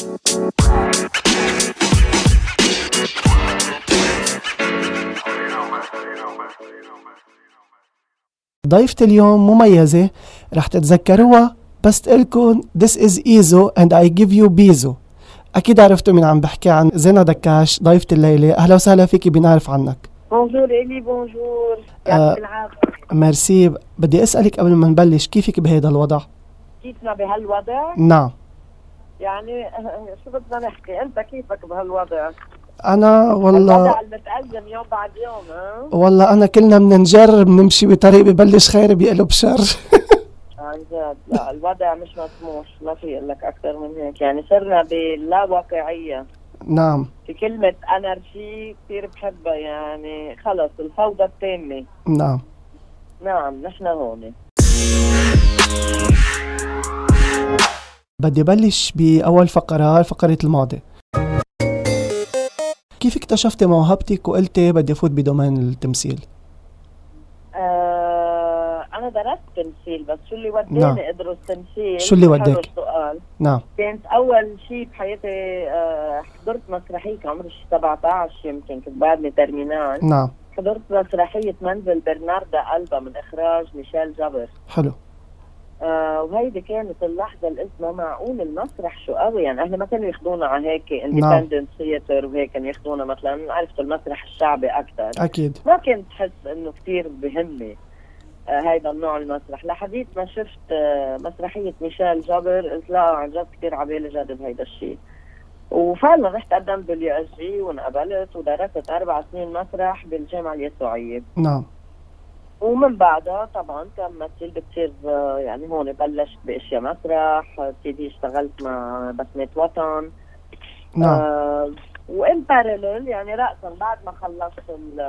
ضيفة اليوم مميزة رح تتذكروها بس تقلكن this is Izo and I give you Bizo. أكيد عرفتوا مين عم بحكي عن زينة دكاش ضيفة الليلة. أهلا وسهلا فيكي بنعرف عنك. بونجور إلي بونجور. يعطيك العافية. ميرسي. بدي أسألك قبل ما نبلش كيفك بهيدا الوضع؟ كيفنا بهالوضع؟ نعم. يعني شو بدنا نحكي؟ أنت كيفك بهالوضع؟ أنا والله الوضع المتأزم يوم بعد يوم ها؟ والله أنا كلنا بدنا نجرب نمشي بطريق ببلش خير بيقلب شر. عن جد. لا الوضع مش مسموح. ما في أقول لك أكثر من هيك. يعني صرنا باللا واقعيه نعم. في كلمة انرجي كثير بحبها. يعني خلص الفوضى التامة. نعم. نعم نحن هون. بدي بلش بأول فقرة فقرة الماضي. كيف اكتشفتي موهبتك وقلتي بدي أفوت بدومين التمثيل؟ آه أنا درست تمثيل بس شو اللي وداني نعم. أدرس تمثيل؟ شو اللي وداك؟ السؤال. نعم. كانت أول شيء بحياتي آه حضرت مسرحية كان عمري شي 17 يمكن كنت بعدني ترمينال. نعم. حضرت مسرحية منزل برناردا ألبا من إخراج ميشيل جبر حلو. آه وهيدي كانت اللحظة اللي قلت معقول المسرح شو قوي. يعني أهلي ما كانوا ياخذونا على هيك اندبندنت ثياتر وهيك كانوا ياخذونا مثلا عرفت المسرح الشعبي أكثر أكيد. ما كنت حس إنه كثير بهمني آه هيدا النوع المسرح. لحديث ما شفت آه مسرحية ميشيل جابر قلت لا عن جد كثير عبالي جرب هيدا الشيء وفعلا رحت قدمت بال USJ وانقبلت ودرست أربع سنين مسرح بالجامعة اليسوعية. نعم. ومن بعدها طبعا كممثل بتصير آه، يعني هون بلشت بأشياء مسرح ابتدي اشتغلت مع بسمة وطن. نعم. آه و in parallel يعني راسا بعد ما خلصت ال-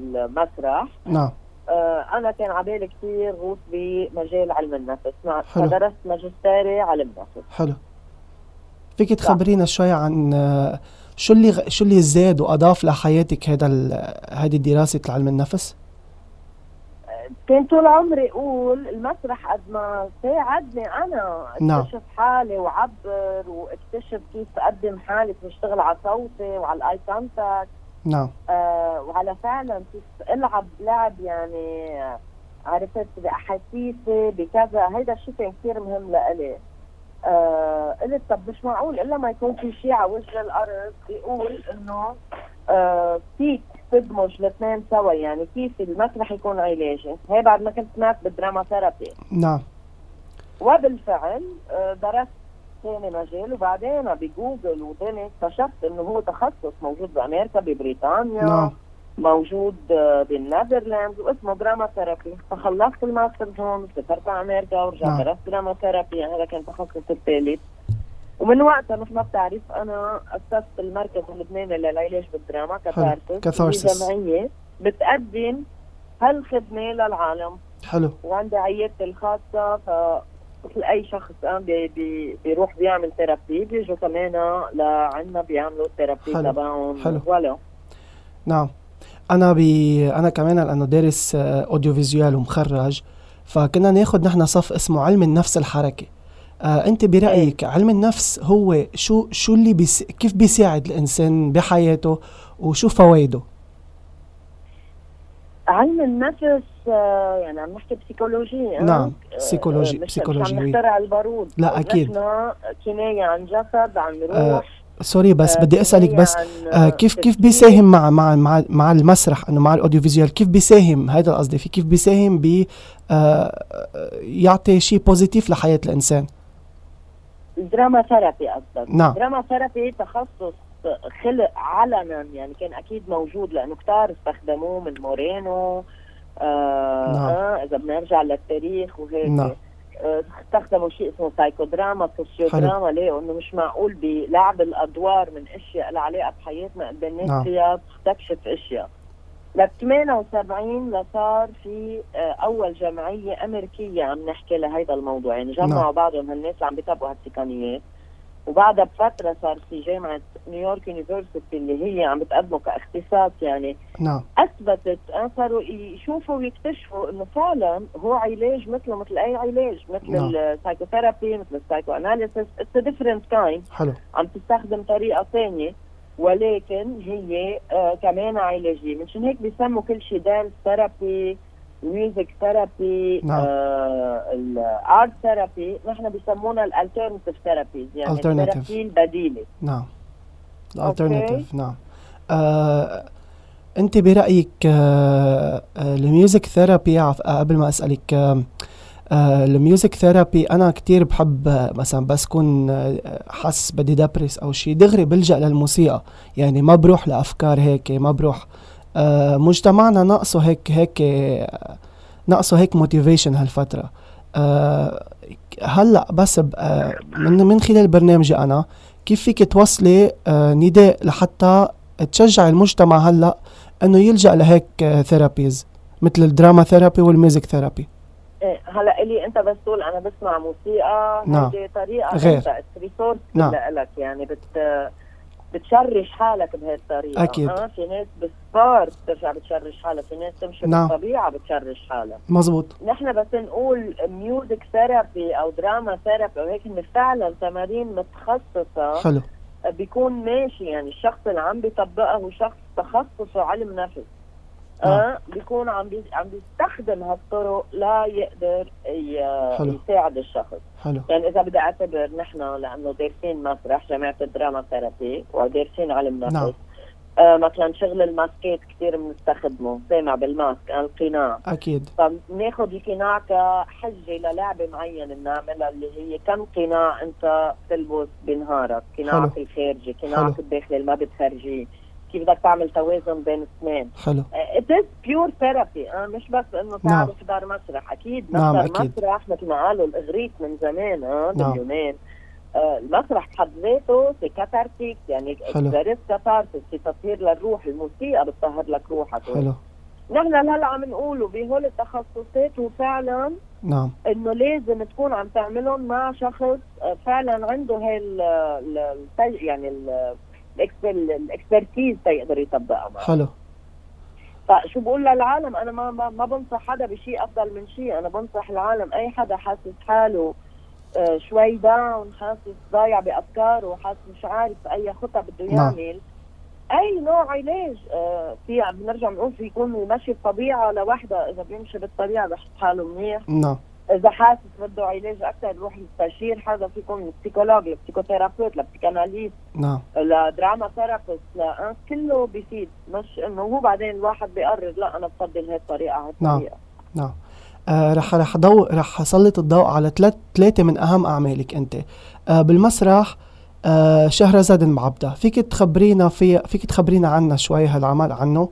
المسرح. نعم. آه أنا كان عبالي كثير غوص بمجال علم النفس. مع حلو. فدرست ماجستيري علم نفس. حلو. فيك تخبرينا شوي عن آه، شو اللي شو اللي زاد وأضاف لحياتك هذا ال- هذه دراسة علم النفس؟ كان طول عمري أقول المسرح قد ما ساعدني أنا. نعم. أكتشف حالي وعبر وأكتشف كيف اقدم حالي كيف اشتغل على صوتي وعلى ال eye contact. نعم. آه وعلى فعلا كيف ألعب لعب يعني عرفت بأحاسيسي بكذا. هيدا الشيء كان كثير مهم لإلي. آه قلت طب مش معقول إلا ما يكون في شيء على وجه الأرض بيقول إنه آه فيك تدمج الاثنين سوا يعني كيف المسرح يكون علاجي؟ هي بعد ما كنت سمعت بال drama therapy نعم. وبالفعل آه، درست ثاني مجال وبعدين بجوجل ودني اكتشفت إنه هو تخصص موجود بأمريكا ببريطانيا نعم. موجود آه، بال Netherlands واسمه drama therapy فخلصت الماستر هون سافرت على أمريكا ورجعت نعم. درست drama therapy هذا كان تخصص الثالث. ومن وقتها مثل ما بتعرف أنا أسست المركز اللبناني للعلاج بالدراما؟ Catharsis Catharsis. جمعية بتقدم هالخدمة للعالم. حلو. وعندي عيادتي الخاصة ف مثل أي شخص قام بي بي بيروح بيعمل therapy بيجوا كمان لعنا بيعملوا ال therapy حلو. تبعهم. حلو. ولا. نعم. أنا ب أنا كمان لأنه دارس آه، audio visual ومخرج فكنا ناخذ نحن صف اسمه علم النفس الحركي. آه أنت برأيك علم النفس هو شو شو اللي بيس كيف بيساعد الإنسان بحياته وشو فوائده علم النفس آه، يعني عم نحكي psychology آه؟ نعم، آه، سيكولوجي- مش سيكولوجي، مش عم. نخترع البارود لا، أكيد. نحن كناية عن جسد عن روح آه، sorry بس آه، بدي أسألك بس آه آه، كيف كيف. بيساهم مع مع مع, مع المسرح إنه مع ال audio visual كيف بيساهم هذا قصدي في كيف بيساهم ب آه آه، يعطي شيء positive لحياة الإنسان ال drama therapy قصدك نعم. drama therapy تخصص خلق علنا يعني كان أكيد موجود لأنه كتار استخدموه من مورينو آه, نعم. آه إذا بنرجع للتاريخ وهيك نعم. آه استخدموا شيء اسمه psychodrama sociodrama ليه إنه مش معقول بلعب الأدوار من أشياء لها علاقه بحياتنا قد الناس نعم. فيها تستكشف أشياء ل 78 لصار في آه، أول جمعية أمريكية عم نحكي لهيدا الموضوع. يعني جمعوا نعم. بعضهم هالناس اللي عم بيتابعوا هالتقنيات وبعدها بفترة صار في جامعة New York University اللي هي عم بتقدمه كاختصاص. يعني نعم. أثبتت آه، صاروا يشوفوا ويكتشفوا إنه فعلا هو علاج مثله مثل أي علاج مثل نعم. ال psychotherapy مثل ال psychoanalysis it's different kind حلو. عم تستخدم طريقة ثانية. ولكن هي آه كمان علاجية منشان هيك بيسموا كل شيء dance therapy music therapy نعم. ال art therapy نحن بيسمونا ال alternative therapies يعني. ال therapy البديلة نعم. ال alternative نعم آه، أنت برأيك آه، آه، ال music therapy آه، قبل ما أسألك آه، آه، ال music therapy أنا كتير بحب آه، مثلا بس كون آه، حاسس بدي depress أو شيء دغري بلجأ للموسيقى. يعني ما بروح لأفكار هيك ما بروح آه، مجتمعنا ناقصه هيك هيك آه، ناقصه هيك motivation هالفترة. آه، هلأ بس آه، من من خلال برنامجي أنا كيف فيك توصلي آه، نداء لحتى تشجع المجتمع هلأ إنه يلجأ لهيك therapies مثل ال drama therapy وال music therapy؟ إيه، هلا إلي أنت بس تقول أنا بسمع موسيقى نعم. هيدي طريقة غير. انت resource نعم. لك يعني بت بتشرج حالك بهي الطريقة أكيد. آه في ناس بال sport بترجع بتشرج حالها في ناس تمشي نعم. بالطبيعة بتشرج حالها مزبوط نحن بس نقول music therapy أو drama therapy أو هيك فعلا تمارين متخصصة حلو بيكون ماشي يعني الشخص اللي عم بيطبقها هو شخص تخصصه علم نفس نعم. آه بيكون عم بي... عم بيستخدم هالطرق لا يقدر ي... حلو. يساعد الشخص. حلو. يعني إذا بدي أعتبر نحن لأنه دارسين مسرح جامعة ال drama therapy ودارسين علم نفس. نعم. آه مثلا شغل الماسكات كثير بنستخدمه سامع بالماسك القناع. أكيد. فبناخذ القناع كحجة للعبه معينة بنعملها اللي هي كم قناع أنت بتلبس بنهارك، قناعك الخارجي، قناعك الداخلي اللي ما بتخرجيه، كيف بدك تعمل توازن بين الاثنين. حلو it is pure therapy مش بس إنه نعم. تعرف دار مسرح أكيد نعم، مسرح أكيد. مسرح مثل ما قالوا الإغريق من زمان آه نعم. باليونان آه المسرح بحد ذاته c'est cathartique يعني cathartique في تطهير للروح الموسيقى بتطهر لك روحك حلو نحن هلا عم نقوله بهول التخصصات وفعلا نعم إنه لازم تكون عم تعملهم مع شخص آه، فعلا عنده هاي ال ال- الت- يعني ال- ال expertise تيقدر يطبقها معه حلو. فشو بقول للعالم؟ أنا ما ما, ما بنصح حدا بشيء أفضل من شيء. أنا بنصح العالم أي حدا حاسس حاله آه، شوي down حاسس ضايع بأفكاره حاسس مش عارف أي خطه بده نعم. يعمل أي نوع علاج آه، في بنرجع بنقول في يكون المشي بطبيعه لوحده إذا بيمشي بالطبيعة بحس حاله منيح. نعم. إذا حاسس بده علاج أكثر يروح يستشير حدا في يكون psychologue ل psychothérapeute ل psychanalyste نعم. ل drama therapist لا آه، كله بيفيد. مش إنه هو بعدين الواحد بيقرر لا أنا بفضل هاي الطريقة على نعم. نعم. آه رح رح ضو رح اسلط الضوء على ثلاث ثلاثة من أهم أعمالك أنت. آه بالمسرح آه شهرزاد المعبدة. فيك تخبرينا في فيك تخبرينا عنها شوي هالعمل عنه؟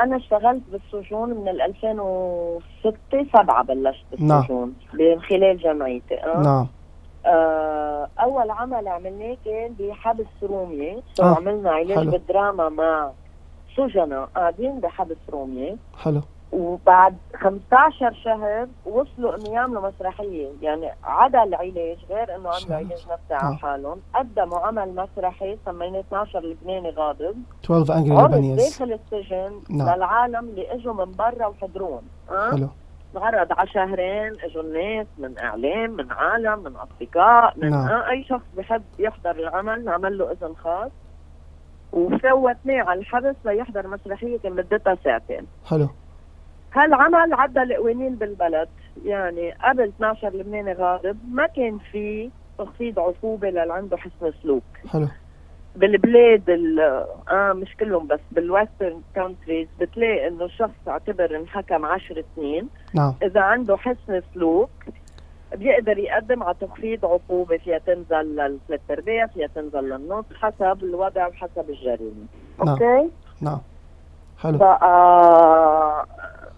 أنا اشتغلت بالسجون من ال 2006 7 بلشت نعم. بالسجون من خلال جمعيتي آه. نعم آه أول عمل عملناه كان بحبس رومية سو آه، عملنا علاج. بالدراما مع سجناء قاعدين بحبس رومية حلو وبعد 15 شهر وصلوا انه يعملوا مسرحيه يعني عدا العلاج غير إنه عملوا. علاج نفسي آه. على حالهم قدموا عمل مسرحي سميناه 12 لبناني غاضب 12 Angry عرض Lebanese داخل السجن نعم. للعالم اللي إجوا من برا وحضرون أه؟ حلو عرض على شهرين إجوا الناس من إعلام من عالم من أصدقاء من نعم. آه أي شخص بحب يحضر العمل نعمل له إذن خاص وفوتناه على الحبس ليحضر مسرحية كان مدتها ساعتين حلو هالعمل عدى القوانين بالبلد. يعني قبل 12 لبناني غاضب ما كان في تخفيض عقوبة للي عنده حسن سلوك. حلو. بالبلاد ال- آه مش كلهم بس بال Western countries بتلاقي إنه الشخص اعتبر انحكم 10 سنين. نعم. إذا عنده حسن سلوك بيقدر يقدم على تخفيض عقوبة فيها تنزل للثلاث أرباع فيها تنزل للنص حسب الوضع وحسب الجريمة. نعم. أوكي؟ نعم. حلو. ف آه،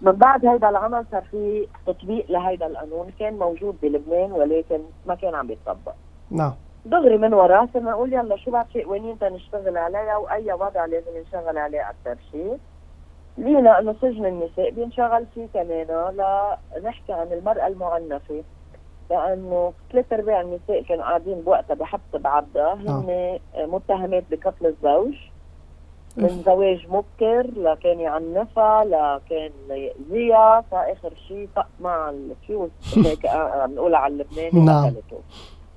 من بعد هيدا العمل صار في تطبيق لهيدا القانون كان موجود بلبنان ولكن ما كان عم بيطبق نعم. دغري من وراه صرنا نقول يلا شو بعد في قوانين تنشتغل عليها؟ وأي وضع لازم نشتغل عليه أكثر شيء. لينا إنه سجن النساء بينشغل فيه كمان. لنحكي عن المرأة المعنفة. لأنه ثلاث أرباع النساء كانوا قاعدين بوقتها بحبس بعبده هن متهمات بقتل الزوج. من زواج مبكر لكان يعنفها لكان يأذيها فآخر شيء طق مع الفيوز هيك عم نقولها على اللبناني نعم.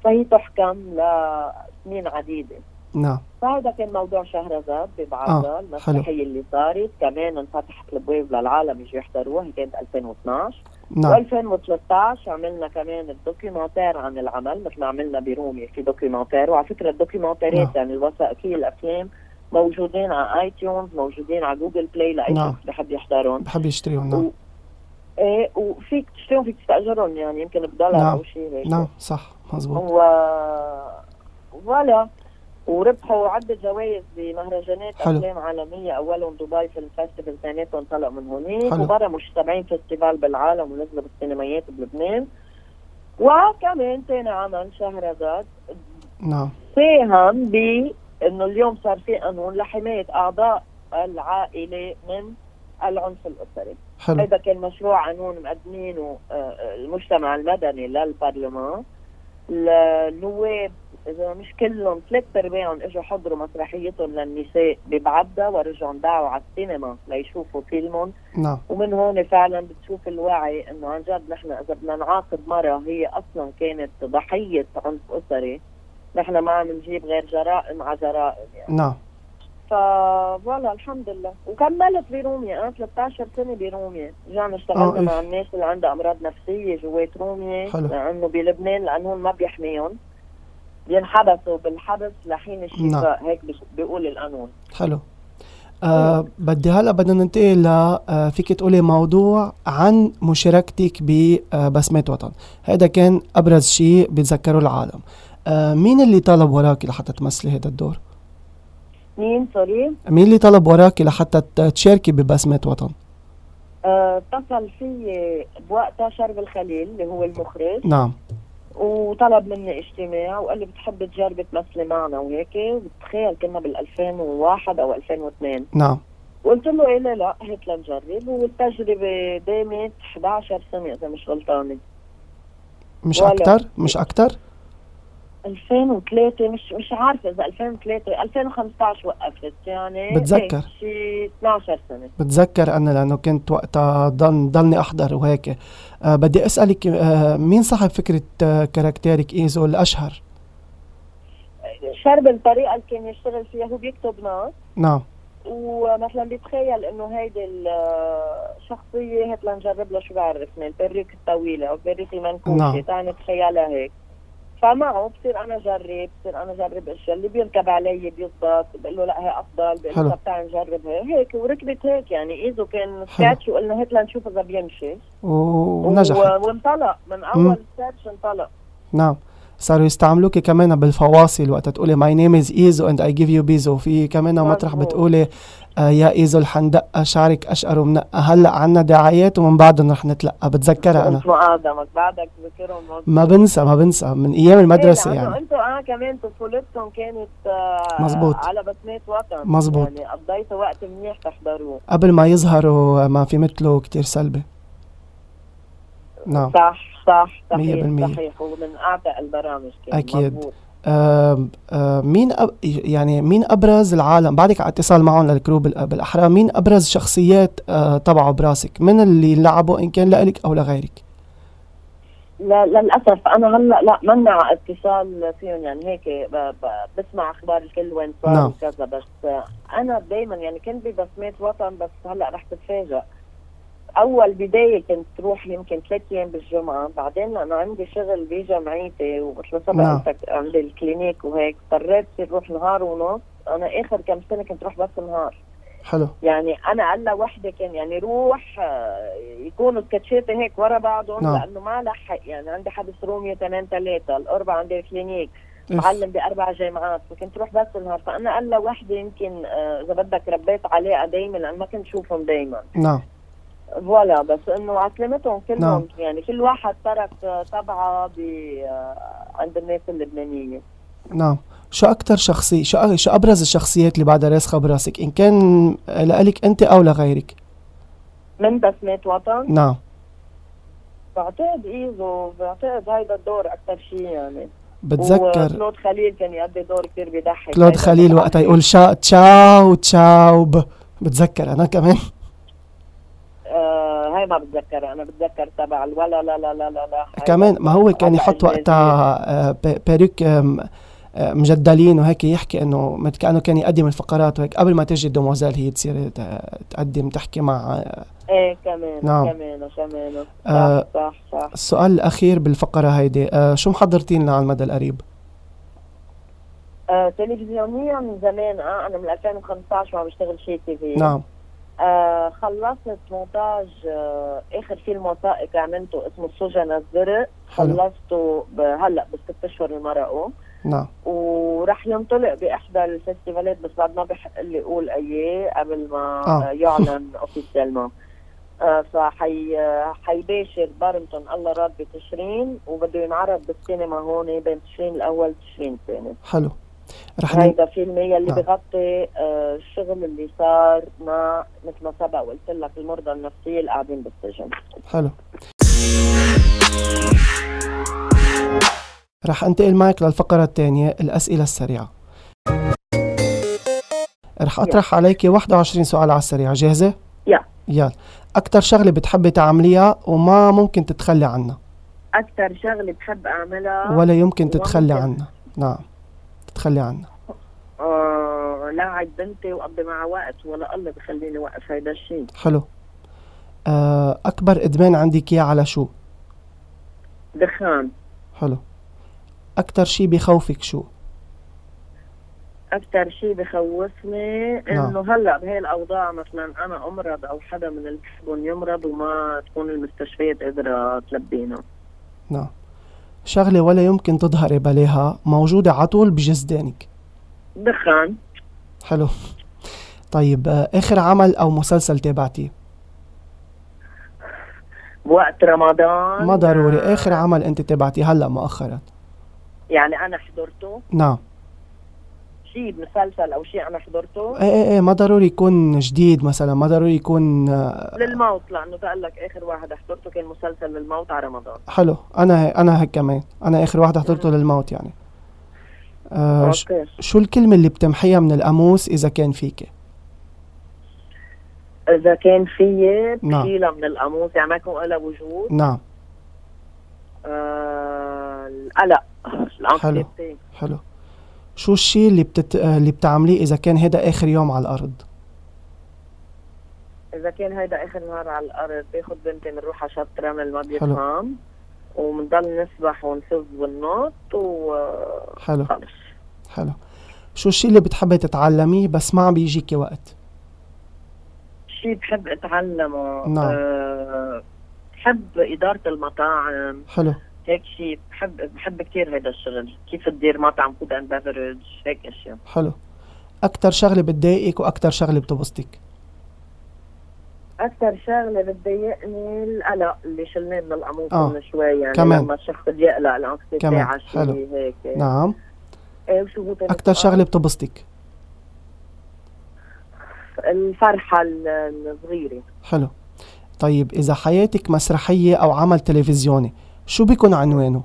فهي تحكم لسنين عديدة. نعم. فهذا كان موضوع شهرزاد ببعبدا آه. المسرحية اللي صارت كمان انفتحت الابواب للعالم يجوا يحضروها. هي كانت 2012 نعم. و2013 عملنا كمان ال documentaire عن العمل مثل ما عملنا برومية في documentaire وعلى فكرة الدوكيومنتيرات نعم. يعني الوثائقية الأفلام موجودين على iTunes موجودين على Google Play لأي نعم. بحب يحضرهم بحب يشتريهم نعم. و... إيه وفيك تشتريهم فيك تستأجرهم يعني يمكن بدولار نعم. أو شيء هيك نعم صح مزبوط و voilà وربحوا عدة جوائز بمهرجانات حلو. افلام عالمية. أولهم Dubai Film Festival ثانيتهم طلعوا من هونيك وبرا 70 festival بالعالم ونزلوا بالسينمايات بلبنان. وكمان ثاني عمل شهرزاد نعم. ساهم ب إنه اليوم صار في قانون لحماية أعضاء العائلة من العنف الأسري. حلو. هذا كان مشروع قانون مقدمينه آه، المجتمع المدني للبرلمان. النواب إذا مش كلهم ثلاث أرباعهم إجوا حضروا مسرحيتهم للنساء ببعبدا ورجعوا دعوا على السينما ليشوفوا فيلمهم. نعم. ومن هون فعلا بتشوف الوعي إنه عن جد نحن إذا بدنا نعاقب مرة هي أصلا كانت ضحية عنف أسري نحن ما عم نجيب غير جرائم على جرائم يعني. نعم. فوالا الحمد لله. وكملت بروميا أنا 13 سنة بروميا. رجعنا اشتغلنا آه مع الناس اللي عندها أمراض نفسية جوات روميا. لأنه بلبنان لأنه ما بيحميهم. بينحبسوا بالحبس لحين الشفاء نعم. هيك بيقول القانون. حلو. آه بدي هلا بدنا ننتقل ل آه فيك تقولي موضوع عن مشاركتك ببسمات وطن. هذا كان أبرز شيء بيتذكره العالم. آه مين اللي طلب وراكي لحتى تمثلي هذا الدور؟ مين؟ سوري؟ مين اللي طلب وراكي لحتى تشاركي ببسمات وطن؟ آه، اتصل في بوقتها شرب الخليل اللي هو المخرج. نعم. وطلب مني اجتماع وقال لي بتحب تجربي تمثلي معنا وهيك. بتخيل كنا بال 2001 أو 2002 نعم. قلت له إيه لا لا هيك لنجرب. والتجربة دامت 11 سنة إذا مش غلطانة. مش أكثر مش أكثر 2003 مش مش عارفة إذا 2003 2015 وقفت يعني بتذكر؟ شي 12 سنة. بتذكر أنا لأنه كنت وقتها ضل ضلني أحضر وهيك. أه بدي أسألك أه مين صاحب فكرة أه character ك إيزو الأشهر؟ شربل الطريقة اللي كان يشتغل فيها هو بيكتب نص نعم. ومثلا بيتخيل إنه هيدي الشخصيه هات لنجرب له شو بعرفني ال perruque الطويلة أو ال perruque المنكوشة نعم. تعال نتخيلها هيك. فمعه بصير أنا جرب بصير أنا جرب أشياء. اللي بيركب علي بيزبط بقول له لا هي أفضل بقول له تعال نجرب. هي هيك وركبت هيك يعني. إذا كان سكاتش وقلنا هات لنشوف إذا بيمشي. ونجح وانطلق. من أول سكاتش انطلق. نعم. صاروا يستعملوكي كمان بالفواصل وقت تقولي my name is Izo and I give you bizou في كمان مطرح بتقولي آه يا إيزو الحندقه شعرك أشقر ومنقه هلأ عنا دعايات ومن بعدهم رح نتلقى. بتذكرها أنا. مقدمك بعدك ذكرهم ما بنسى ما بنسى. من أيام المدرسة إيه يعني. أنتوا آه كمان طفولتكم كانت آه مزبوط على بسمات وطن. مزبوط يعني قضيتوا وقت منيح تحضروه. قبل ما يظهروا ما في مثله كتير سلبي. نعم. صح صح. صحيح صحيح. ومن اعتق البرامج كان أكيد. آه آه مين أب يعني مين أبرز العالم؟ بعدك على اتصال معهم للكرو بالأحرى مين أبرز شخصيات آه تبعوا براسك؟ من اللي لعبوا إن كان لك أو لغيرك؟ لا للأسف أنا هلأ لا منا على اتصال فيهم يعني هيك بسمع أخبار الكل وين صار نعم. وكذا بس أنا دائما يعني كنت ببسمات وطن بس هلأ رح تتفاجئ أول بداية كنت تروح يمكن ثلاث أيام بالجمعة بعدين أنا عندي شغل بجمعيتي ومثل ما سبق عندي الكلينيك وهيك. اضطريت اصير روح نهار ونص. أنا آخر كم سنة كنت روح بس نهار. حلو. يعني أنا ألا وحدة كان يعني روح آه، يكونوا سكتشاتي هيك ورا بعضهم نعم. لأنه ما لحق. يعني عندي حدث روميو تنين ثلاثة الأربعة عندي الكلينيك معلم بأربع جامعات. فكنت روح بس النهار فأنا ألا وحدة يمكن آه، إذا بدك ربيت علاقه دائما لأن ما كنت شوفهم دائما نعم. فوالا بس إنه عسلمتهم كلهم نعم. يعني كل واحد ترك تبعه عند الناس اللبنانية. نعم. شو أكثر شخصي شو شو أبرز الشخصيات اللي بعدها راسخة براسك؟ إن كان لك أنت أو لغيرك. من بسمات وطن؟ نعم. بعتقد إيزو بعتقد هيدا الدور أكثر شيء يعني. بتذكر كلود خليل كان يؤدي دور كثير بيضحك كلود خليل وقتها يقول شا تشاو تشاو ب بتذكر أنا كمان. آه هاي ما بتذكر أنا بتذكر تبع الولا لا لا لا لا كمان ما هو كان يحط. وقتها آه، ب- بيروك آم، آه، مجدلين وهيك يحكي إنه كأنه كان يقدم الفقرات وهيك قبل ما تجي الدوموزيل هي تصير ت- تقدم تحكي مع آه، إيه كمان نعم. كمان كمان صح آه، صح صح السؤال الأخير بالفقرة هيدي آه، شو محضرتي لنا على المدى القريب؟ آه تلفزيونيا من زمان آه أنا من 2015 ما بشتغل شيء TV نعم آه خلصت مونتاج آه آخر فيلم وثائقي عملته اسمه السجناء الزرق. خلصته هلأ بالست أشهر اللي مرقوا نعم ورح ينطلق بإحدى الفستيفالات بس بعد ما بحق لي أقول أياه قبل ما آه. آه. يعلن officiellement آه فحي حيباشر بارنتون الله راد بتشرين وبده ينعرض بالسينما هون بين تشرين الأول وتشرين الثاني حلو رح. هيدا فيلم يلي نعم. بغطي آه الشغل اللي صار مع مثل ما سبق وقلت لك المرضى النفسية اللي قاعدين بالسجن حلو رح أنتقل معك للفقرة الثانية الأسئلة السريعة رح أطرح عليك 21 سؤال على السريع جاهزة؟ يا. يلا أكتر شغلة بتحبي تعمليها وما ممكن تتخلي عنها أكثر شغلة بحب أعملها ولا يمكن تتخلي عنها نعم تتخلي عنها آه لاعب بنتي وقضي معها وقت ولا الله بخليني وقف هيدا الشيء. حلو. آه، أكبر إدمان عندك إياه على شو؟ دخان. حلو. أكتر شي بخوفك شو؟ أكثر شيء بخوفني نعم. انه هلأ بهي الأوضاع مثلا أنا أمرض أو حدا من اللي بحبهم يمرض وما تكون المستشفيات قادرة تلبينا. نعم. شغلة ولا يمكن تظهري بلاها موجودة على طول بجسدانك دخان. حلو. طيب آه، آخر عمل أو مسلسل تابعتيه بوقت رمضان. ما ضروري آه، آخر عمل أنت تابعتيه هلأ مؤخرا؟ يعني أنا حضرته؟ نعم. شيء بمسلسل أو شيء أنا حضرته إيه إيه إيه ما ضروري يكون جديد مثلا ما ضروري يكون آه، للموت لأنه بقول لك آخر واحد حضرته كان مسلسل للموت على رمضان. حلو. أنا أنا هيك كمان. أنا آخر واحد حضرته للموت يعني. آه أوكي. شو الكلمة اللي بتمحيها من القاموس إذا كان فيك؟ إذا كان فيي نعم. من القاموس يعني ما يكون لها وجود. نعم. آه القلق الانكزيتي حلو. شو الشيء اللي بتت... آه، اللي بتعمليه إذا كان هيدا آخر يوم على الأرض؟ إذا كان هيدا آخر نهار على الأرض باخذ بنتي بنروح على شط رمل ما بيفهم وبنضل نسبح ونفز وننط وخلص حلو. حلو. شو الشيء اللي بتحبي تتعلميه بس ما عم بيجيكي وقت؟ شيء بحب أتعلمه. نعم. أه بحب إدارة المطاعم. حلو. هيك شيء بحب بحب كثير هذا الشغل كيف تدير مطعم food and beverage هيك أشياء حلو أكتر شغلة بتضايقك وأكتر شغلة بتبسطك أكثر شغلة بتضايقني القلق اللي شلناه من القاموس آه. من شوي يعني كمان. لما الشخص بيقلق ال anxiety كمان. على حلو. شيء هيك نعم إيه وشو سؤال؟ شغلة بتبسطك الفرحة ال- الصغيرة حلو طيب إذا حياتك مسرحية أو عمل تلفزيوني شو بيكون عنوانه؟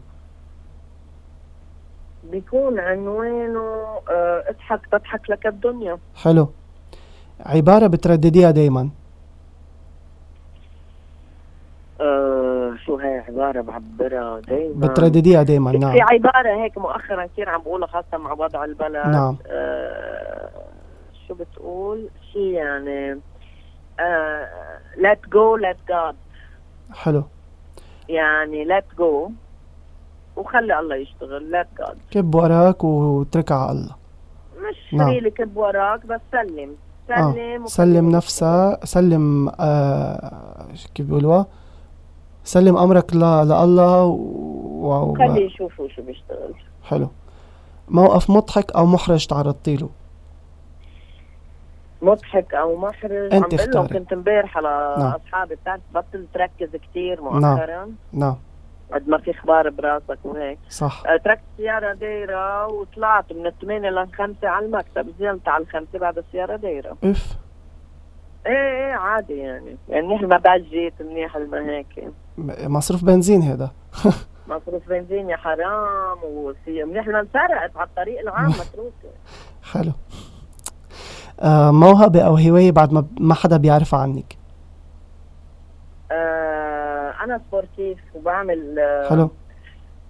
بيكون عنوانه آه، اضحك تضحك لك الدنيا. حلو. عبارة بتردديها دايما. آه شو هاي عبارة بعبرها دايما؟ بتردديها دايما في نعم. عبارة هيك مؤخرا كثير عم بقولها خاصة مع وضع البلد. نعم. آه شو بتقول؟ شيء يعني آه let go let God. حلو. يعني let go. وخلي الله يشتغل let God. كب وراك واتركها على الله. مش نعم. فريلي كب وراك بس سلم. آه. سلم وخلي سلم نفسها سلم آه كيف بيقولوها سلم أمرك ل- لله و... خليه يشوفوا شو بيشتغل. حلو. موقف مضحك أو محرج تعرضتي له؟ مضحك أو محرج. أنت عم بقول لهم. كنت امبارح على نعم. أصحابي بتعرف بطل تركز كثير مؤخرا. نعم. قد ما في أخبار براسك وهيك. صح. آه، تركت السيارة دايرة وطلعت من الثمانية للخمسة على المكتب. نزلت على الخمسة بعد السيارة دايرة. إف. إيه إيه عادي يعني. يعني منيح ما بعد جيت منيح ما هيك. مصروف بنزين هذا مصروف بنزين يا حرام. وسي منيح لما انسرقت على الطريق العام متروكة. حلو. آه موهبة أو هواية بعد ما ما حدا بيعرفها عنك. آه أنا سبورتيف وبعمل آه حلو.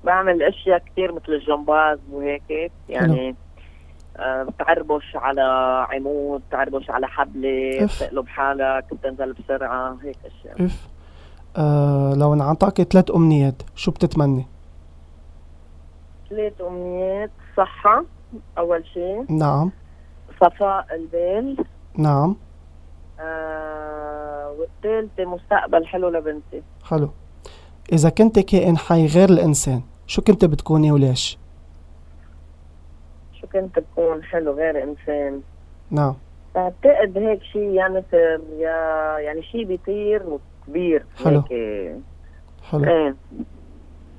بعمل أشياء كثير مثل الجمباز وهيك يعني بتعربش على عمود بتعربش على حبلة. بتقلب حالك بتنزل بسرعة هيك أشياء. إف. آه لو انعطاك ثلاث أمنيات شو بتتمني؟ ثلاث أمنيات صحة أول شيء نعم. صفاء البال نعم. آه والثالثة مستقبل. حلو لبنتي. حلو. إذا كنت كائن حي غير الإنسان شو كنت بتكوني وليش؟ شو كنت بكون حلو غير إنسان؟ نعم. بعتقد هيك شيء يا نسر يا يعني شيء بيطير وكبير. حلو. هيك. حلو. إيه.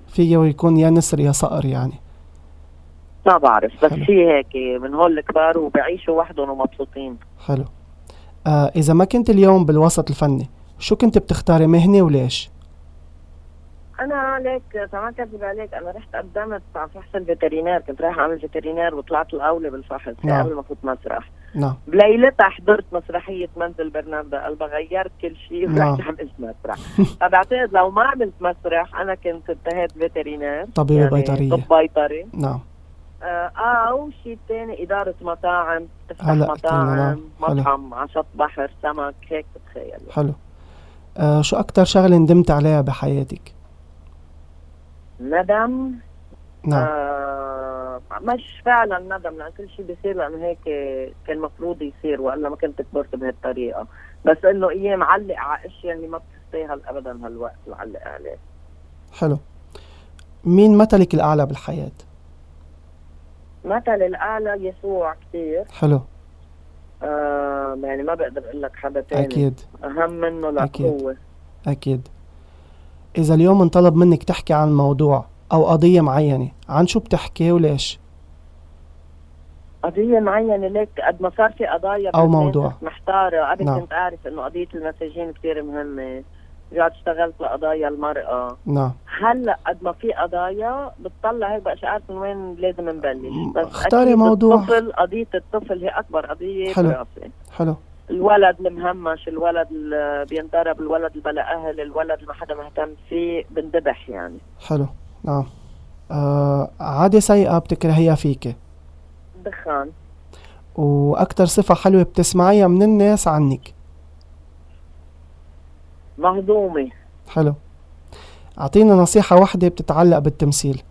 فيه يكون يا نسر يا صقر يعني. ما بعرف بس حلو. شيء هيك من هول الكبار وبيعيشوا وحدهم ومبسوطين حلو آه إذا ما كنت اليوم بالوسط الفني شو كنت بتختاري مهنة وليش؟ أنا ليك ما كذب عليك أنا رحت قدمت على فحص ال vétérinaire كنت رايحة أعمل vétérinaire وطلعت الأولى بالفحص نعم. قبل ما فوت مسرح نعم بليلتها حضرت مسرحية منزل برناردا ألبا غيرت كل شيء نعم. ورحت عملت مسرح فبعتقد لو ما عملت مسرح أنا كنت انتهيت vétérinaire طبيبة يعني بيطرية. طب بيطري نعم أو شيء ثاني إدارة مطاعم تفتح مطاعم. مطعم على شط بحر سمك هيك بتخيل. حلو. آه شو أكتر شغلة ندمت عليها بحياتك؟ ندم؟ نعم. آه مش فعلا ندم لأن كل شيء بيصير لأنه هيك كان المفروض يصير وإلا ما كنت كبرت بهالطريقة. بس إنه أيام علق على إشياء اللي ما بتستاهل ابدا هالوقت وعلق عليه. حلو. مين مثلك الأعلى بالحياة؟ مثل الاعلى يسوع كثير حلو آه يعني ما بقدر أقول لك حدا ثاني أكيد أهم منه أكيد. القوه أكيد إذا اليوم انطلب منك تحكي عن موضوع أو قضية معينة عن شو بتحكي وليش؟ قضية معينة ليك قد ما صار في قضايا أو موضوع. محتارة قبل نعم. كنت أعرف إنه قضية المساجين كثير مهمة رجعت اشتغلت لقضايا المرأة. نعم. هلا قد ما في قضايا بتطلع هيك بقى عارف من وين لازم نبلش؟ بس اختاري موضوع. الطفل قضية الطفل هي أكبر قضية حلو. براسي حلو. الولد المهمش الولد اللي بينضرب الولد اللي بلا أهل الولد اللي ما حدا مهتم فيه بنذبح يعني. حلو. نعم. آه عادة سيئة بتكرهيها فيك. دخان. وأكتر صفة حلوة بتسمعيها من الناس عنك. مهضومة. حلو. أعطينا نصيحة واحدة بتتعلق بالتمثيل.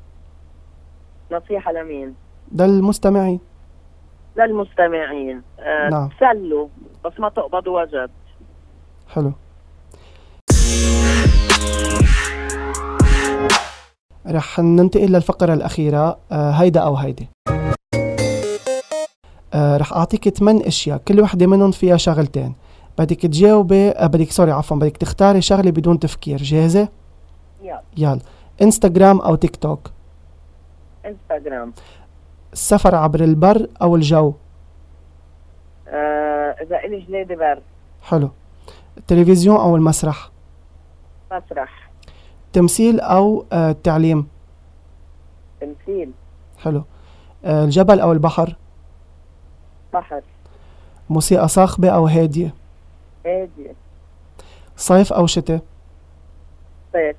نصيحة لمين؟ ده المستمعين للمستمعين. آه نعم. تسلوا بس ما تقبضوا وجد حلو. رح ننتقل للفقرة الأخيرة آه هيدا أو هيدي. آه رح أعطيك ثمان أشياء كل وحدة منهم فيها شغلتين. بدك تجاوبي آه بدك sorry عفوا بدك تختاري شغلة بدون تفكير جاهزة؟ يلا. يلا. إنستغرام أو تيك توك؟ إنستغرام. السفر عبر البر أو الجو؟ آه إذا إلي جلادة بر حلو. التلفزيون أو المسرح؟ مسرح. تمثيل أو آه التعليم تمثيل. حلو. آه الجبل أو البحر؟ بحر. موسيقى صاخبة أو هادية هادي صيف أو شتاء صيف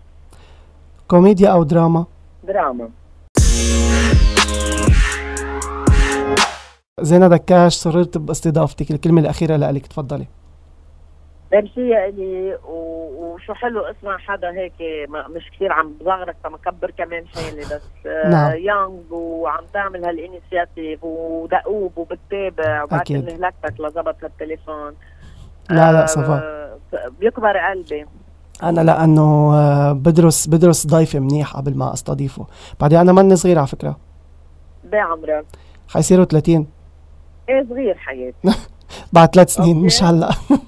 كوميديا أو دراما دراما زينة دكاش سررت باستضافتك الكلمة الأخيرة لك تفضلي ميرسي إلي و- وشو حلو اسمع حدا هيك مش كثير عم فما كبر كمان حالي بس نعم. young وعم تعمل هال initiative ودؤوب وبتتابع وبعد أكيد. اني هلكتك لزبط هالتليفون لا لا آه، صفا بيكبر قلبي. أنا لأنه آه، بدرس بدرس ضيفة منيح قبل ما أستضيفه. بعدين أنا ماني صغير على فكرة. بعمرك حيصيروا 30 إيه صغير حياتي. بعد ثلاث سنين أوكي. مش هلا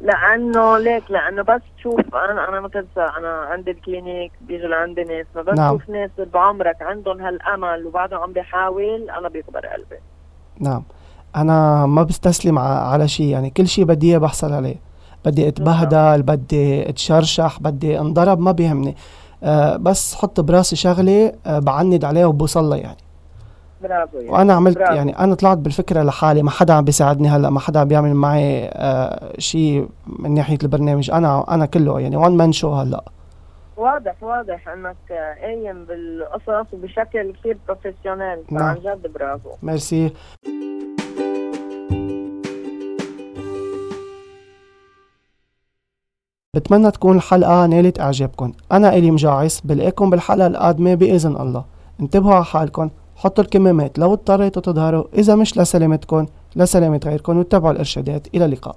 لأنه ليك لأنه بس تشوف أنا أنا ما تنسى أنا عندي الكلينيك بيجوا لعندي ناس ما بس نعم. تشوف ناس بعمرك عندهم هالأمل وبعدهم عم بيحاول أنا بيكبر قلبي. نعم. أنا ما بستسلم على شيء يعني كل شيء بدي إياه بحصل عليه. بدي أتبهدل بدي أتشرشح بدي انضرب ما بيهمني. آه بس حط براسي شغلة آه بعند عليها وبوصلها يعني. برافو يعني. وأنا عملت برافو. يعني أنا طلعت بالفكرة لحالي ما حدا عم بيساعدني هلأ ما حدا عم بيعمل معي آه شيء من ناحية البرنامج. أنا أنا كله يعني one man show هلأ. واضح واضح إنك قايم بالقصص وبشكل كثير professional نعم. فعن جد برافو. ميرسي. بتمنى تكون الحلقة نالت إعجابكم. أنا إلي مجاعس بلاقيكم بالحلقة القادمة بإذن الله. انتبهوا على حالكم حطوا الكمامات لو اضطريتوا تظهروا. إذا مش لسلامتكم لسلامة غيركم واتبعوا الإرشادات. إلى اللقاء.